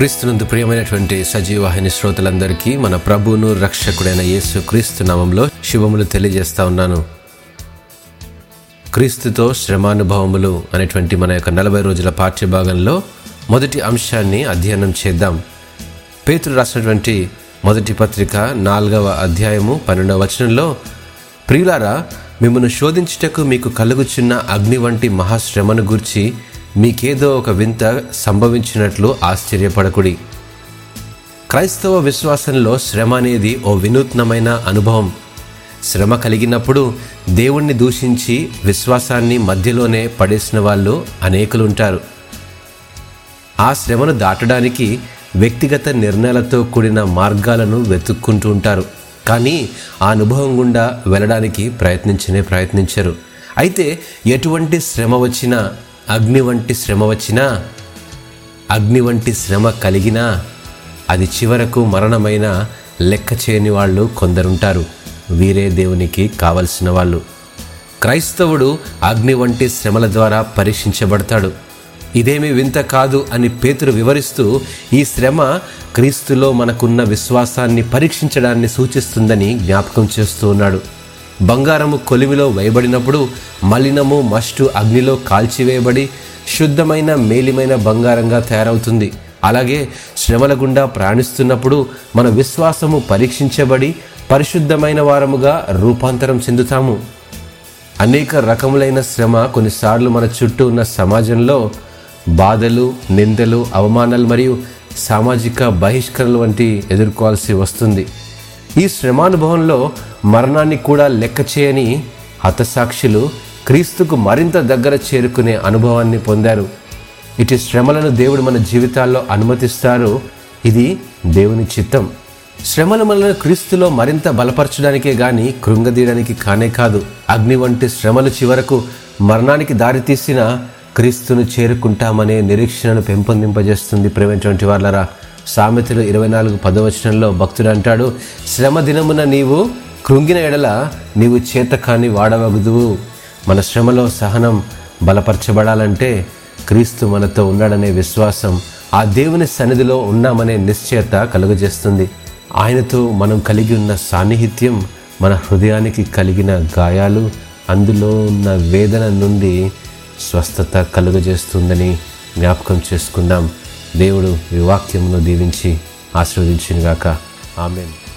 క్రీస్తునందు ప్రియమైనటువంటి సజీవాహిని శ్రోతలందరికీ మన ప్రభువును రక్షకుడైన యేసు క్రీస్తు నామంలో శుభములు తెలియజేస్తా ఉన్నాను. క్రీస్తుతో శ్రమానుభవములు అనేటువంటి మన యొక్క నలభై రోజుల పాఠ్యభాగంలో మొదటి అంశాన్ని అధ్యయనం చేద్దాం. పేతులు రాసినటువంటి మొదటి పత్రిక నాలుగవ అధ్యాయము పన్నెండవ వచనంలో ప్రియులారా మిమ్మల్ని శోధించుటకు మీకు కలుగుచున్న అగ్ని వంటి మహాశ్రమను గూర్చి మీకేదో ఒక వింత సంభవించినట్లు ఆశ్చర్యపడకుడి. క్రైస్తవ విశ్వాసంలో శ్రమ అనేది ఓ వినూత్నమైన అనుభవం. శ్రమ కలిగినప్పుడు దేవుణ్ణి దూషించి విశ్వాసాన్ని మధ్యలోనే పడేసిన వాళ్ళు అనేకులుంటారు. ఆ శ్రమను దాటడానికి వ్యక్తిగత నిర్ణయాలతో కూడిన మార్గాలను వెతుక్కుంటూ ఉంటారు. కానీ ఆ అనుభవం గుండా వెళ్ళడానికి ప్రయత్నించనే ప్రయత్నించరు. అయితే ఎటువంటి శ్రమ వచ్చినా అగ్ని వంటి శ్రమ వచ్చినా అగ్ని వంటి శ్రమ కలిగినా అది చివరకు మరణమైన లెక్క చేయని వాళ్ళు కొందరుంటారు. వీరే దేవునికి కావలసిన వాళ్ళు. క్రైస్తవుడు అగ్ని వంటి శ్రమల ద్వారా పరీక్షించబడతాడు. ఇదేమీ వింత కాదు అని పేతురు వివరిస్తూ ఈ శ్రమ క్రీస్తులో మనకున్న విశ్వాసాన్ని పరీక్షించడాన్ని సూచిస్తుందని జ్ఞాపకం చేస్తూ ఉన్నాడు. బంగారము కొలిమిలో వేయబడినప్పుడు మలినము మస్టు అగ్నిలో కాల్చివేయబడి శుద్ధమైన మేలిమైన బంగారంగా తయారవుతుంది. అలాగే శ్రమల గుండా ప్రయాణిస్తున్నప్పుడు మన విశ్వాసము పరీక్షించబడి పరిశుద్ధమైన వారముగా రూపాంతరం చెందుతాము. అనేక రకములైన శ్రమ కొన్నిసార్లు మన చుట్టూ ఉన్న సమాజంలో బాధలు నిందలు అవమానాలు మరియు సామాజిక బహిష్కరణలు వంటి ఎదుర్కోవాల్సి వస్తుంది. ఈ శ్రమానుభవంలో మరణాన్ని కూడా లెక్క చేయని హతసాక్షులు క్రీస్తుకు మరింత దగ్గర చేరుకునే అనుభవాన్ని పొందారు. ఇటు శ్రమలను దేవుడు మన జీవితాల్లో అనుమతిస్తారు. ఇది దేవుని చిత్తం. శ్రమలు మనల్ని క్రీస్తులో మరింత బలపరచడానికే గాని కృంగదీయడానికి కానే కాదు. అగ్ని వంటి శ్రమలు చివరకు మరణానికి దారితీసిన క్రీస్తును చేరుకుంటామనే నిరీక్షణను పెంపొందింపజేస్తుంది ప్రేమైనటువంటి వాళ్ళరా సామెతలు ఇరవై నాలుగు పదవచనంలో భక్తుడు అంటాడు శ్రమ దినమున నీవు కృంగిన ఎడల నీవు చేత కాని వాడవగుదువు. మన శ్రమలో సహనం బలపరచబడాలంటే క్రీస్తు మనతో ఉన్నాడనే విశ్వాసం ఆ దేవుని సన్నిధిలో ఉన్నామనే నిశ్చయత కలుగజేస్తుంది. ఆయనతో మనం కలిగి ఉన్న సాన్నిహిత్యం మన హృదయానికి కలిగిన గాయాలు అందులో ఉన్న వేదన నుండి స్వస్థత కలుగజేస్తుందని జ్ఞాపకం చేసుకుందాం. దేవుడు ఈ వాక్యమును దీవించి ఆశీర్వదించినగాక. ఆమెను.